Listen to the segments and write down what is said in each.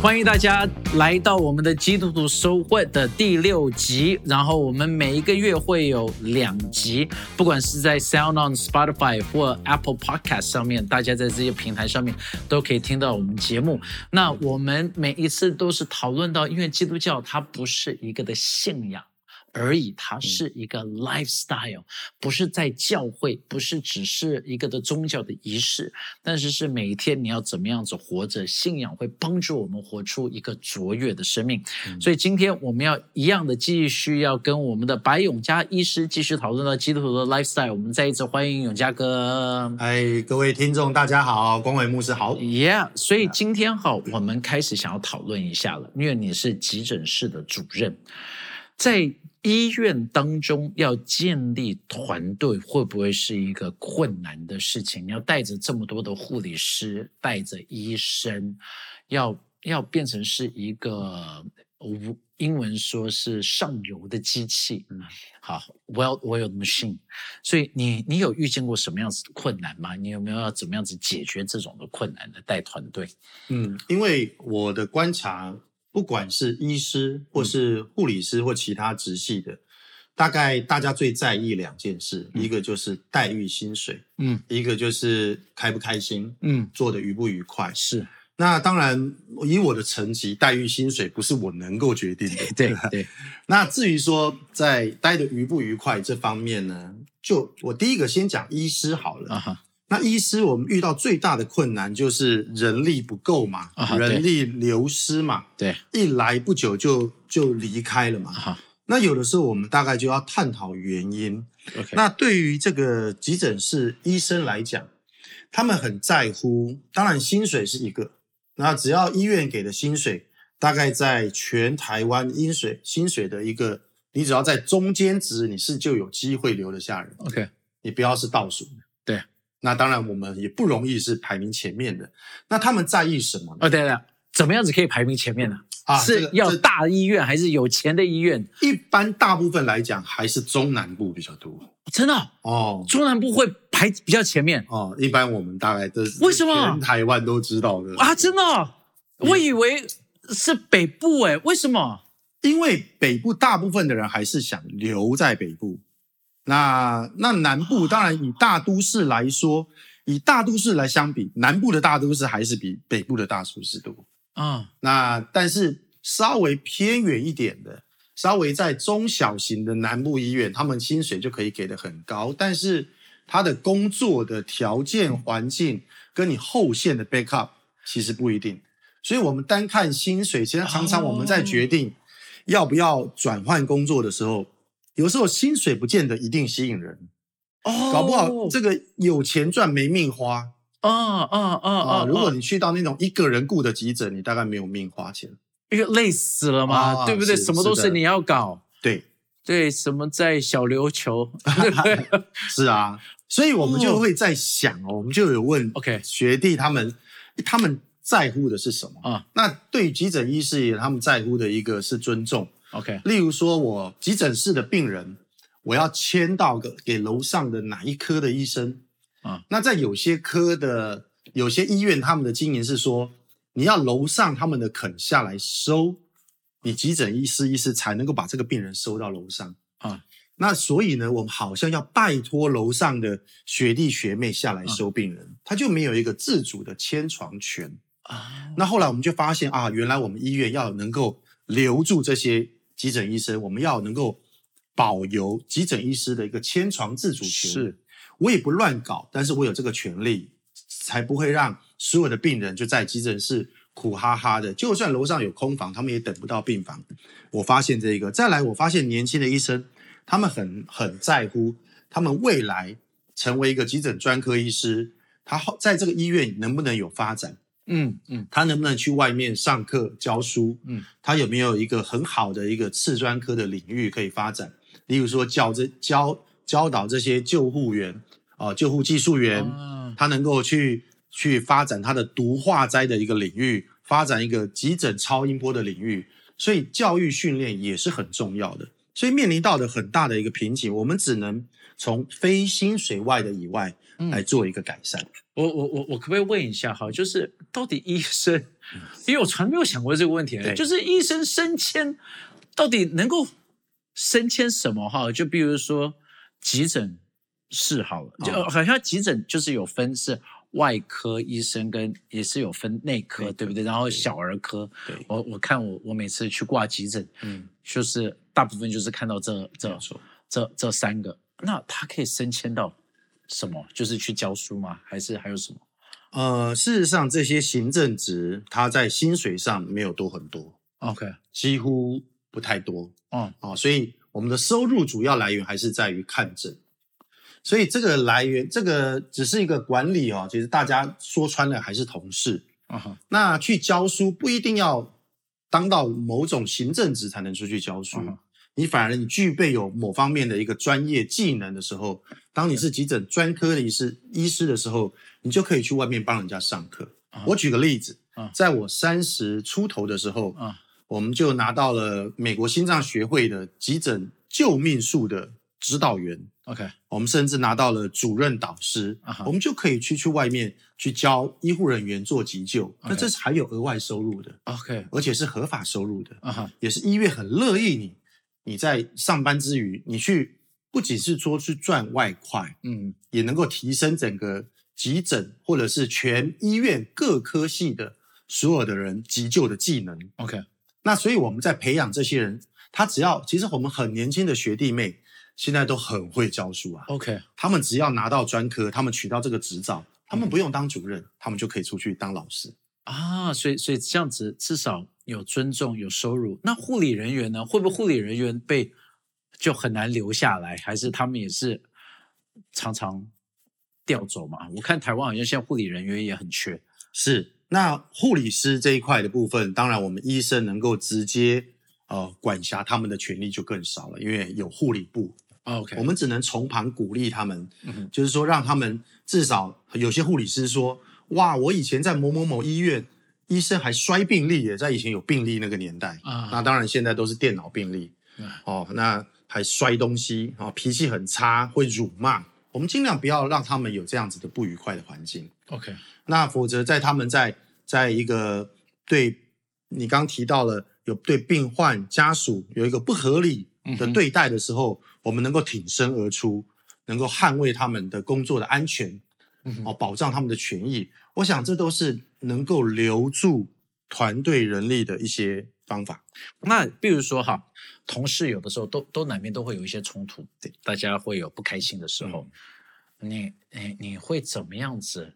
欢迎大家来到我们的基督徒收获的第六集。然后我们每一个月会有两集，不管是在 Sound on Spotify 或 Apple Podcast 上面，大家在这些平台上面都可以听到我们节目。那我们每一次都是讨论到，因为基督教它不是一个的信仰。而已，它是一个 lifestyle，不是在教会，不是只是一个的宗教的仪式，但是是每一天你要怎么样子活着，信仰会帮助我们活出一个卓越的生命。所以今天我们要一样的继续要跟我们的白永嘉医师继续讨论到基督徒的 lifestyle。我们再一次欢迎永嘉哥。哎，各位听众大家好，光伟牧师好。Yeah，所以今天哈，我们开始想要讨论一下了，因为你是急诊室的主任，在医院当中要建立团队，会不会是一个困难的事情？你要带着这么多的护理师，带着医生，要要变成是一个无英文说是上游的机器，嗯好，well-oiled machine。所以你你有遇见过什么样子的困难吗？你有没有要怎么样子解决这种的困难的带团队？嗯，因为我的观察，不管是医师或是护理师或其他职系的，大概大家最在意两件事，嗯一个就是待遇、薪水，嗯一个就是开不开心，嗯，做的愉不愉快。是那当然，以我的层级，待遇、薪水不是我能够决定的。对对，那至于说在待的愉不愉快这方面呢，就我第一个先讲医师好了。那医师我们遇到最大的困难就是人力不够嘛，啊人力流失嘛，对一来不久就就离开了嘛。那有的时候我们大概就要探讨原因。那对于这个急诊室医生来讲，他们很在乎，当然薪水是一个，那只要医院给的薪水，大概在全台湾薪水薪水的一个，你只要在中间值，你是就有机会留得下人。OK，你不要是倒数的。对，那当然我们也不容易是排名前面的。那他们在意什么呢？哦对了，怎么样子可以排名前面呢？啊，是要大医院还是有钱的医院？一般大部分来讲还是中南部比较多真的哦、哦中南部会排比较前面哦。一般我们大概都是为什么全台湾都知道的啊？真的我以为是北部哎，为什么？因为北部大部分的人还是想留在北部。那那南部当然以大都市来说，以大都市来相比，南部的大都市还是比北部的大都市多。啊、那但是稍微偏远一点的，稍微在中小型的南部医院，他们薪水就可以给的很高，但是他的工作的条件环境跟你后线的 backup 其实不一定。所以我们单看薪水，其实常常我们在决定要不要转换工作的时候，有时候薪水不见得一定吸引人，哦，搞不好这个有钱赚没命花啊啊啊啊！啊！如果你去到那种一个人雇的急诊，你大概没有命花钱。因为累死了嘛，啊对不对？什么都是你要搞，对，对，什么在小琉球，是啊，所以我们就会在想哦，我们就有问 OK 学弟他们，他们在乎的是什么？啊那对于急诊医师也，他们在乎的一个是尊重。？OK，例如说，我急诊室的病人，我要签到个给楼上的哪一科的医生啊？那在有些科的有些医院，他们的经营是说，你要楼上他们的肯下来收，你急诊医师医师才能够把这个病人收到楼上啊。那所以呢，我们好像要拜托楼上的学弟学妹下来收病人，他就没有一个自主的签床权。啊，那后来我们就发现啊，原来我们医院要能够留住这些急诊医生，我们要能够保有急诊医师的一个千床自主权。是，我也不乱搞，但是我有这个权利，才不会让所有的病人就在急诊室苦哈哈的。就算楼上有空房，他们也等不到病房。我发现这一个，再来，我发现年轻的医生，他们很很在乎他们未来成为一个急诊专科医师，他后在这个医院能不能有发展。嗯嗯他能不能去外面上课教书？嗯，他有没有一个很好的一个次专科的领域可以发展？例如说教这教教导这些救护员啊、救护技术员，啊他能够去去发展他的毒化灾的一个领域，发展一个急诊超音波的领域，所以教育训练也是很重要的。所以面临到的很大的一个瓶颈，我们只能从非薪水外的以外来做一个改善。我我我我可不可以问一下哈？就是到底医生，因为我从来没有想过这个问题，就是医生升迁到底能够升迁什么哈？就比如说急诊室好了，就哦好像急诊就是有分是外科医生跟也是有分内科，对不对？然后小儿科，对，我我看我我每次去挂急诊，嗯，就是大部分就是看到这这。这这三个，那他可以升迁到什么？就是去教书吗？还是还有什么？呃，事实上，这些行政职他在薪水上没有多很多，OK，几乎不太多哦，啊、所以我们的收入主要来源还是在于看诊。所以这个来源，这个只是一个管理哦，其实大家说穿了还是同事。啊哈，那去教书不一定要当到某种行政职才能出去教书，你反而你具备有某方面的一个专业技能的时候，当你是急诊专科的医师医师的时候，你就可以去外面帮人家上课。啊。我举个例子啊，在我三十出头的时候，啊我们就拿到了美国心脏学会的急诊救命术的指导员。，OK，我们甚至拿到了主任导师我们就可以去去外面去教医护人员做急救，那这是还有额外收入的，OK，而且是合法收入的，啊哈，也是医院很乐意你你在上班之余，你去不仅是说去赚外快，嗯也能够提升整个急诊或者是全医院各科系的所有的人急救的技能。，OK，那所以我们在培养这些人，他只要其实我们很年轻的学弟妹现在都很会教书啊。OK，他们只要拿到专科，他们取到这个执照，他们不用当主任，他们就可以出去当老师。啊，所以所以这样子至少有尊重有收入。那护理人员呢？会不会护理人员被就很难留下来？还是他们也是常常调走嘛？我看台湾好像现在护理人员也很缺。是，那护理师这一块的部分，当然我们医生能够直接呃管辖他们的权利就更少了，因为有护理部，OK，我们只能从旁鼓励他们，嗯就是说让他们至少有些护理师说，哇，我以前在某某某医院。医生还摔病历耶，在以前有病历那个年代啊那当然现在都是电脑病历。嗯哦，那还摔东西，哦，脾气很差，会辱骂。我们尽量不要让他们有这样子的不愉快的环境。OK，那否则，在他们在在一个对你刚提到了有对病患家属有一个不合理的对待的时候，我们能够挺身而出，能够捍卫他们的工作的安全，哦，保障他们的权益。我想这都是能够留住团队人力的一些方法。那比如说哈，同事有的时候都都难免都会有一些冲突，对，大家会有不开心的时候，你你你会怎么样子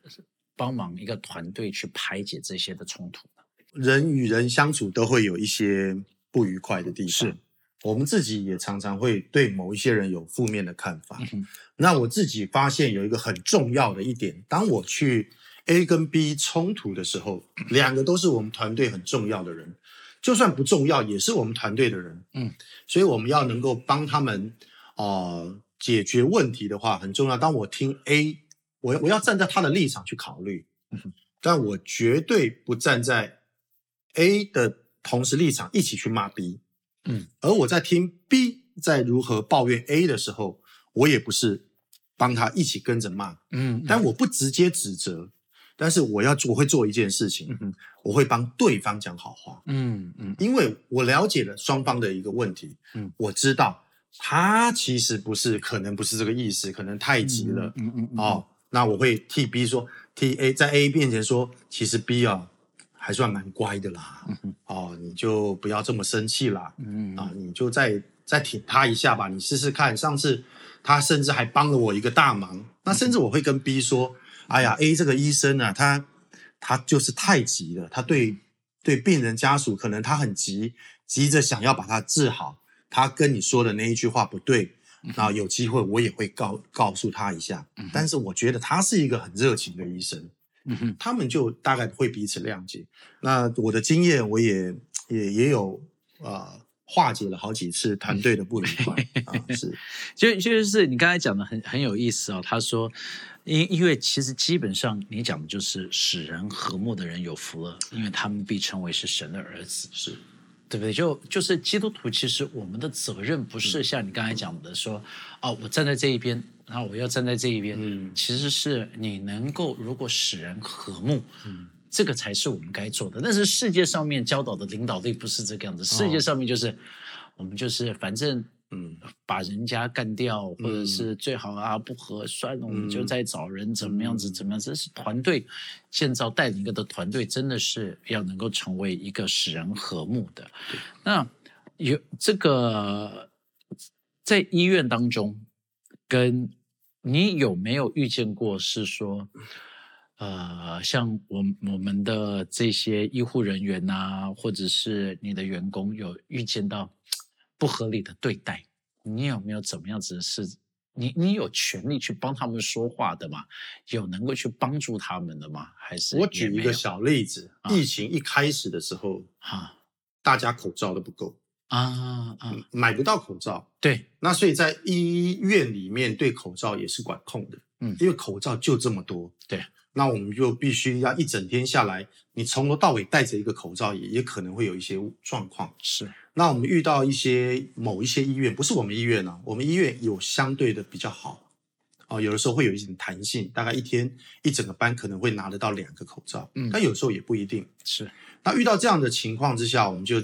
帮忙一个团队去排解这些的冲突呢？人与人相处都会有一些不愉快的地方。是，我们自己也常常会对某一些人有负面的看法。嗯那我自己发现有一个很重要的一点，当我去 A 跟 B 冲突的时候，两个都是我们团队很重要的人，就算不重要，也是我们团队的人。嗯，所以我们要能够帮他们呃解决问题的话，很重要。当我听 A，我我要站在他的立场去考虑，嗯但我绝对不站在 A 的同时立场一起去骂 B。嗯，而我在听 B 在如何抱怨 A 的时候，我也不是帮他一起跟着骂，嗯但我不直接指责，但是我要我会做一件事情，嗯。哼我会帮对方讲好话，嗯嗯。因为我了解了双方的一个问题，嗯，我知道他其实不是，可能不是这个意思，可能太急了，嗯嗯嗯。哦，那我会替 B 说，替 A 在 A 面前说，其实 B 啊还算蛮乖的啦，嗯哦，你就不要这么生气啦，嗯。啊，你就再再挺他一下吧，你试试看。上次他甚至还帮了我一个大忙，那甚至我会跟 B 说：“哎呀，A 这个医生啊，他他就是太急了，他对对病人家属可能他很急，急着想要把他治好。他跟你说的那一句话不对，然后有机会我也会告告诉他一下。但是我觉得他是一个很热情的医生，他们就大概会彼此谅解。那我的经验，我也也也有呃化解了好几次团队的不愉快 啊，是就就是你刚才讲的很很有意思哦。他说，因因为其实基本上你讲的就是使人和睦的人有福了，因为他们被称为是神的儿子，是，对不对？就就是基督徒，其实我们的责任不是像你刚才讲的说，哦，我站在这一边，然后我要站在这一边，嗯其实是你能够如果使人和睦，嗯这个才是我们该做的。但是世界上面教导的领导力不是这个样子，世界上面就是、我们就是反正嗯把人家干掉，或者嗯是最好啊不合算了，我们就嗯再找人怎么样子嗯怎么样子。这是团队建造带领一个的团队，真的是要能够成为一个使人和睦的。那有这个在医院当中，跟你有没有遇见过是说？呃，像我我们的这些医护人员呐、或者是你的员工有遇见到不合理的对待，你有没有怎么样子的事？你你有权利去帮他们说话的吗？有能够去帮助他们的吗？还是我举一个小例子，啊疫情一开始的时候，哈大家口罩都不够，啊啊，买不到口罩，对，那所以在医院里面对口罩也是管控的，嗯。因为口罩就这么多，对，那我们就必须要一整天下来，你从头到尾戴着一个口罩也，也可能会有一些状况。是。那我们遇到一些某一些医院，不是我们医院啊，我们医院有相对的比较好，哦，有的时候会有一点弹性，大概一天一整个班可能会拿得到两个口罩，嗯。但有时候也不一定。是，那遇到这样的情况之下，我们就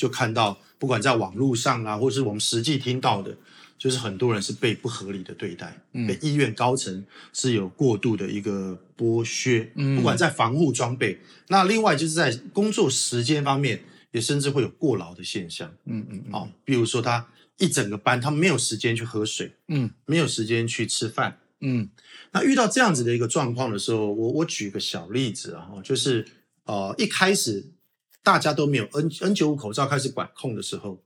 就看到，不管在网络上啊，或是我们实际听到的，就是很多人是被不合理的对待，嗯被医院高层是有过度的一个剥削，嗯不管在防护装备，那另外就是在工作时间方面，也甚至会有过劳的现象。嗯嗯嗯哦，比如说他一整个班，他没有时间去喝水，嗯没有时间去吃饭。嗯那遇到这样子的一个状况的时候，我我举个小例子啊，哦就是呃一开始大家都没有 N N 九五口罩开始管控的时候，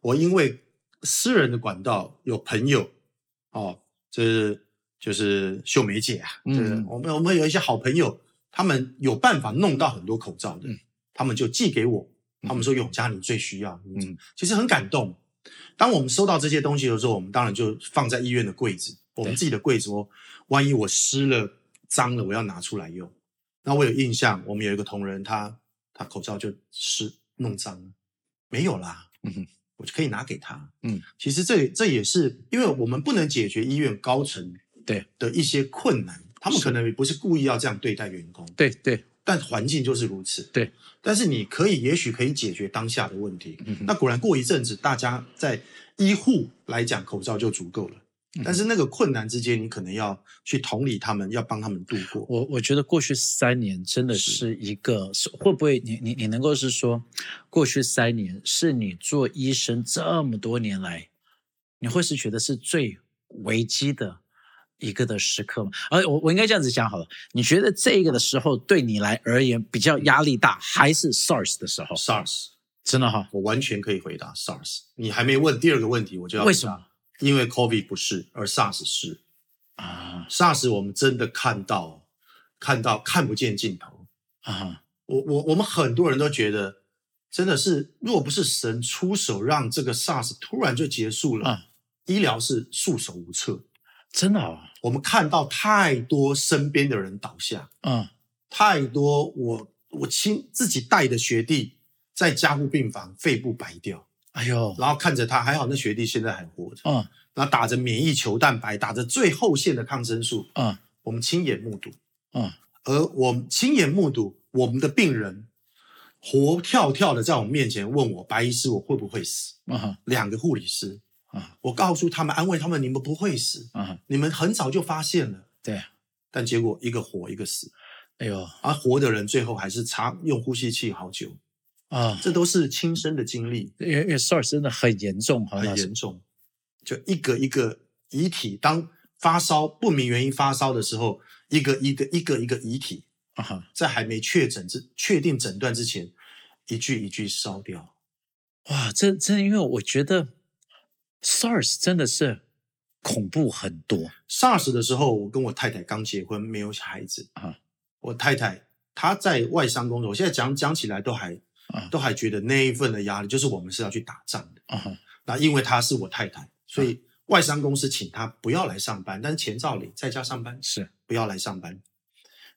我因为私人的管道有朋友哦，这是就是秀梅姐啊，嗯这个我们我们有一些好朋友，他们有办法弄到很多口罩的，嗯他们就寄给我，他们说永嘉你最需要，嗯嗯，其实很感动。当我们收到这些东西的时候，我们当然就放在医院的柜子，我们自己的柜子哦。万一我湿了、脏了，我要拿出来用。那我有印象，我们有一个同仁，他他口罩就湿弄脏了，没有啦，嗯哼我就可以拿给他。嗯，其实这这也是因为我们不能解决医院高层对的一些困难，他们可能也不是故意要这样对待员工，对对，但环境就是如此。对，但是你可以，也许可以解决当下的问题。嗯哼那果然过一阵子，大家在医护来讲，口罩就足够了。嗯但是那个困难之间，你可能要去同理他们，要帮他们度过。我我觉得过去三年真的是是一个，是会不会你你你能够是说，过去三年是你做医生这么多年来，你会是觉得是最危机的一个的时刻吗？而我我应该这样子讲好了，你觉得这个的时候对你来而言比较压力大，还是 SARS 的时候？SARS，真的哈？我完全可以回答 SARS。你还没问第二个问题，我就要为什么？因为 COVID 不是，而 SARS 是。啊 SARS 我们真的看到，看到看不见尽头。啊我我我们很多人都觉得，真的是若不是神出手让这个 SARS 突然就结束了，啊！医疗是束手无策。真的啊？我们看到太多身边的人倒下，嗯太多我我亲自己带的学弟在加护病房肺部白掉，哎呦，然后看着他，还好那学弟现在还活着，嗯。然后打着免疫球蛋白，打着最后线的抗生素，嗯。我们亲眼目睹。嗯。而我们亲眼目睹我们的病人活跳跳的在我们面前问我白医师我会不会死？嗯。两个护理师，嗯。我告诉他们安慰他们你们不会死，嗯，你们很早就发现了，对，但结果一个活一个死，哎呦。而活的人最后还是插用呼吸器好久，啊，这都是亲身的经历，因为因为 SARS 真的很严重，很严重。就一个一个遗体，当发烧不明原因发烧的时候，一个一个一个一个遗体，在还没确诊之确定诊断之前，一具一具烧掉。哇，这这因为我觉得 SARS 真的是恐怖很多 SARS 的时候，我跟我太太刚结婚，没有孩子啊。我太太她在外商工作，我现在讲讲起来都还啊都还觉得那一份的压力就是我们是要去打仗的。啊那因为她是我太太，所以外商公司请她不要来上班，但是钱照领，在家上班是。不要来上班。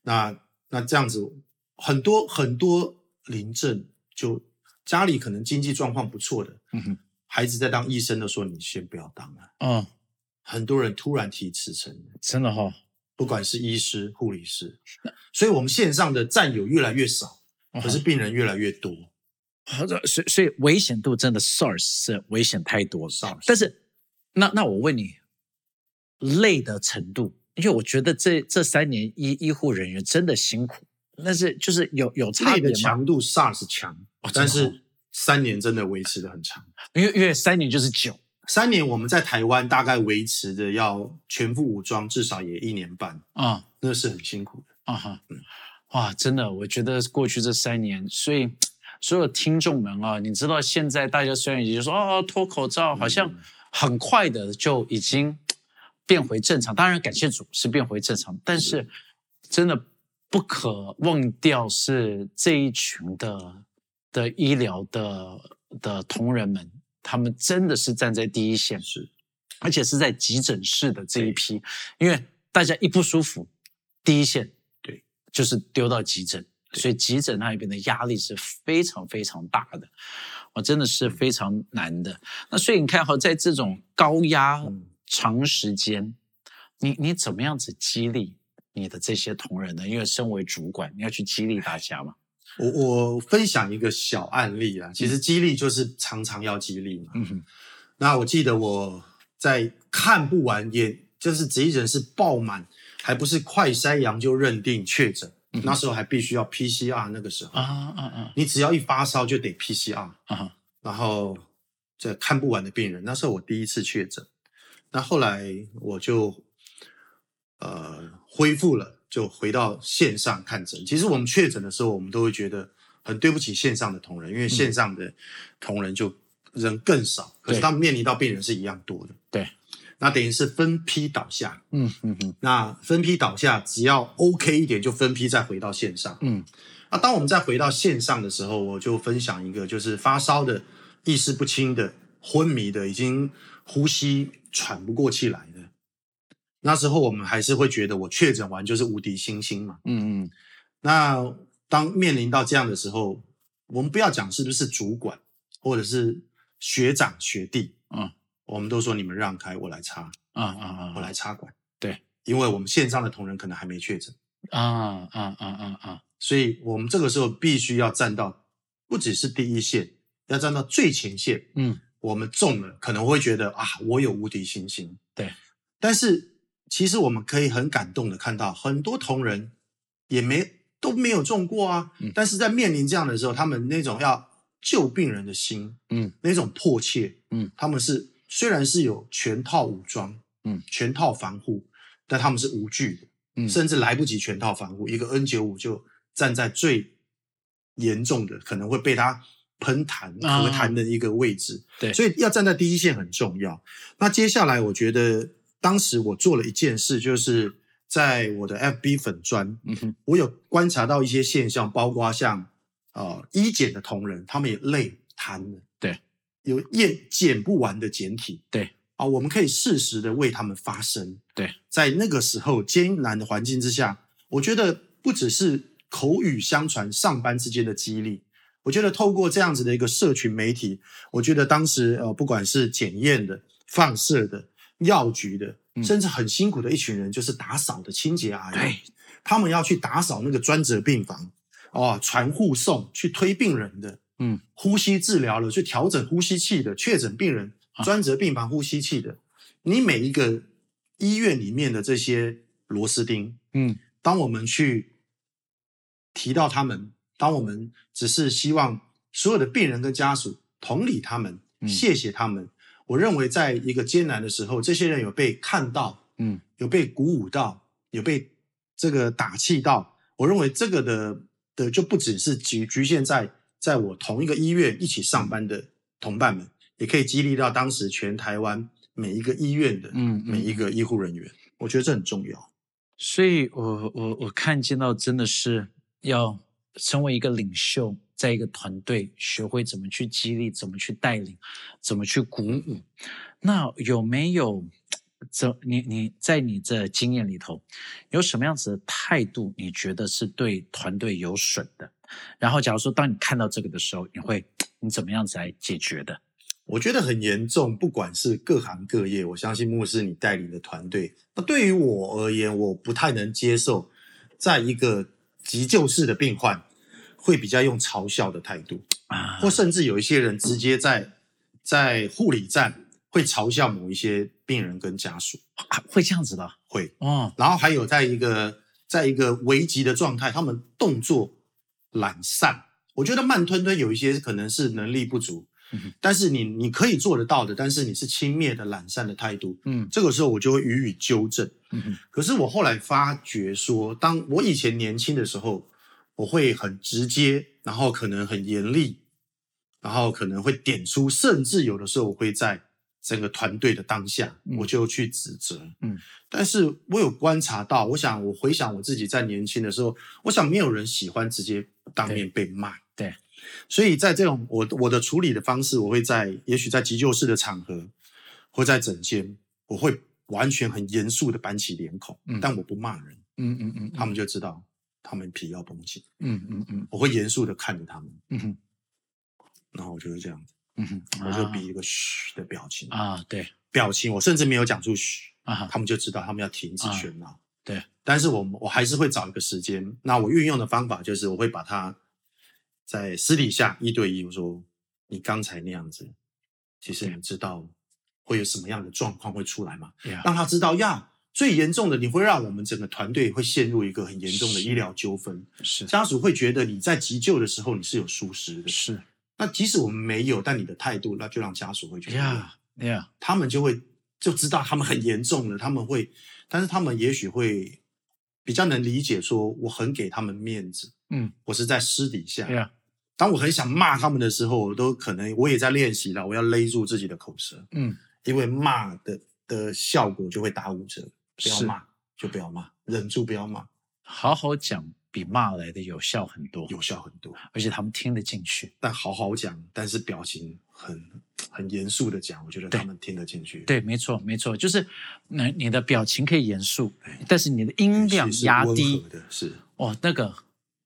那那这样子，很多很多临阵就家里可能经济状况不错的，嗯哼。孩子在当医生的说你先不要当了。啊，很多人突然提辞呈，真的哈、不管是医师、护理师，所以我们线上的战友越来越少，哦，可是病人越来越多。好的，所以所以危险度真的 SARS 是危险太多了。SARS 但是那那我问你，累的程度，因为我觉得这这三年医医护人员真的辛苦，但是就是有有差累别？的强度 SARS 强，但是三年真的维持的很长。因为因为三年就是久三年我们在台湾大概维持的要全副武装，至少也一年半，啊那是很辛苦的。啊哈，哇，真的，我觉得过去这三年，所以所有听众们啊，你知道现在大家虽然已经说哦脱口罩，好像很快的就已经变回正常，当然感谢主是变回正常，但是真的不可忘掉是这一群的的医疗的的同仁们，他们真的是站在第一线，是。而且是在急诊室的这一批，因为大家一不舒服，第一线对就是丢到急诊，所以急诊那一边的压力是非常非常大的，我真的是非常难的。那所以你看哈，在这种高压嗯长时间，你你怎么样子激励你的这些同仁呢？因为身为主管，你要去激励大家嘛。我我分享一个小案例啊，其实激励就是常常要激励嘛。嗯哼，那我记得我在看不完，也就是执医人是爆满，还不是快筛阳就认定确诊，嗯那时候还必须要 PCR，那个时候、啊啊啊。你只要一发烧就得 PCR，啊然后这看不完的病人，那时候我第一次确诊，那后来我就呃恢复了，就回到线上看诊。其实我们确诊的时候，我们都会觉得很对不起线上的同仁，因为线上的同仁就人更少，可是他们面临到病人是一样多的。对，那等于是分批倒下。嗯嗯嗯那分批倒下，只要 OK 一点，就分批再回到线上。嗯那当我们再回到线上的时候，我就分享一个，就是发烧的、意识不清的、昏迷的，已经呼吸喘不过气来的。那时候我们还是会觉得，我确诊完就是无敌星星嘛。嗯嗯那当面临到这样的时候，我们不要讲是不是主管或者是学长学弟，嗯我们都说你们让开，我来插，啊啊啊我啊来插管。对，因为我们线上的同仁可能还没确诊。啊啊啊啊啊！所以我们这个时候必须要站到不只是第一线，要站到最前线。嗯我们中了，可能会觉得啊，我有无敌信心。对，但是其实我们可以很感动的看到，很多同仁也没都没有中过啊。嗯但是在面临这样的时候，他们那种要救病人的心，嗯那种迫切，嗯，他们是虽然是有全套武装，嗯，全套防护，但他们是无惧的。嗯甚至来不及全套防护，一个 N 九五就站在最严重的，可能会被他喷痰、啊咳痰的一个位置。对所以要站在第一线很重要。那接下来，我觉得当时我做了一件事，就是在我的 FB 粉砖，嗯哼我有观察到一些现象，包括像呃医检的同仁，他们也累瘫了，对，有验检不完的检体，对。啊，我们可以适时的为他们发声。对，在那个时候艰难的环境之下，我觉得不只是口语相传上班之间的激励，我觉得透过这样子的一个社群媒体，我觉得当时呃不管是检验的、放射的、药局的，嗯甚至很辛苦的一群人，就是打扫的清洁阿姨，对，他们要去打扫那个专责病房，哦，传护送去推病人的，嗯，呼吸治疗了，去调整呼吸器的确诊病人啊，专责病房呼吸器的，你每一个医院里面的这些螺丝钉，嗯。当我们去提到他们，当我们只是希望所有的病人跟家属同理他们，嗯。谢谢他们，我认为在一个艰难的时候，这些人有被看到，嗯。有被鼓舞到，有被这个打气到。我认为这个的的就不只是局局限在在我同一个医院一起上班的同伴们，也可以激励到当时全台湾每一个医院的嗯嗯每一个医护人员。我觉得这很重要。所以我我我看见到真的是要成为一个领袖，在一个团队学会怎么去激励，怎么去带领，怎么去鼓舞。那有没有这你你在你这经验里头有什么样子的态度？你觉得是对团队有损的？然后，假如说当你看到这个的时候，你会你怎么样子来解决的？我觉得很严重，不管是各行各业，我相信牧师你带领的团队，那对于我而言，我不太能接受，在一个急救室的病患会比较用嘲笑的态度啊或甚至有一些人直接在在护理站会嘲笑某一些病人跟家属，啊会这样子的会，哦，然后还有在一个在一个危急的状态，他们动作懒散，我觉得慢吞吞有一些可能是能力不足，嗯但是你你可以做得到的，但是你是轻蔑的懒散的态度，嗯。这个时候我就会予以纠正。可是我后来发觉说，当我以前年轻的时候，我会很直接，然后可能很严厉，然后可能会点出，甚至有的时候我会在整个团队的当下，嗯。我就去指责。嗯，但是我有观察到，我想我回想我自己在年轻的时候，我想没有人喜欢直接当面被骂。对，所以在这种我我的处理的方式，我会在也许在急救室的场合，或在诊间，我会完全很严肃的板起脸孔，嗯。但我不骂人，嗯嗯嗯，他们就知道他们皮要绷紧。嗯嗯嗯。我会严肃的看着他们，嗯哼。然后我就是这样子，嗯哼，我就比一个嘘的表情，啊，对。表情我甚至没有讲出嘘，啊，他们就知道他们要停止喧闹。对，但是我我还是会找一个时间，那我运用的方法就是我会把他在私底下一对一，我说你刚才那样子，其实你知道会有什么样的状况会出来吗？呀让他知道呀，最严重的你会让我们整个团队会陷入一个很严重的医疗纠纷，是。家属会觉得你在急救的时候你是有疏失的，是那即使我们没有，但你的态度那就让家属会觉得呀呀，他们就会就知道他们很严重了，他们会，但是他们也许会比较能理解，说我很给他们面子，嗯。我是在私底下，呀。当我很想骂他们的时候，我都可能我也在练习了，我要勒住自己的口舌，嗯。因为骂的的效果就会打五折，不要骂就不要骂，忍住不要骂，好好讲比骂来的有效很多，有效很多。而且他们听得进去。但好好讲，但是表情很很严肃的讲，我觉得他们听得进去。对，没错，没错，就是，那你的表情可以严肃，但是你的音量压低，的是。哦，那个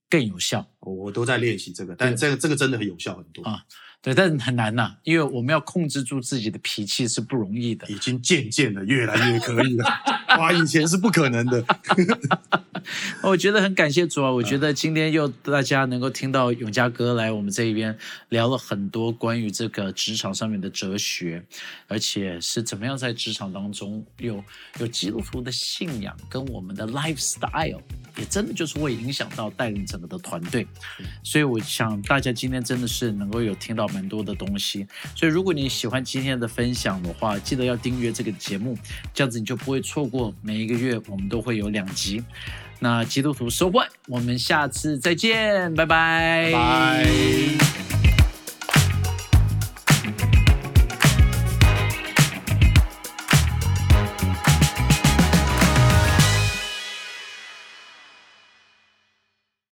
更有效我我都在练习这个，但这个这个真的很有效很多，啊。对，但是很难呐、因为我们要控制住自己的脾气是不容易的。已经渐渐的越来越可以了。哇，以前是不可能的。我觉得很感谢主啊！我觉得今天又大家能够听到永嘉哥来我们这一边聊了很多关于这个职场上面的哲学，而且是怎么样在职场当中有有基督徒的信仰跟我们的 lifestyle，也真的就是会影响到带领整个的团队。所以我想大家今天真的是能够有听到蛮多的东西。所以如果你喜欢今天的分享的话，记得要订阅这个节目，这样子你就不会错过每一个月我们都会有两集。那基督徒收官，我们下次再见，拜拜。拜。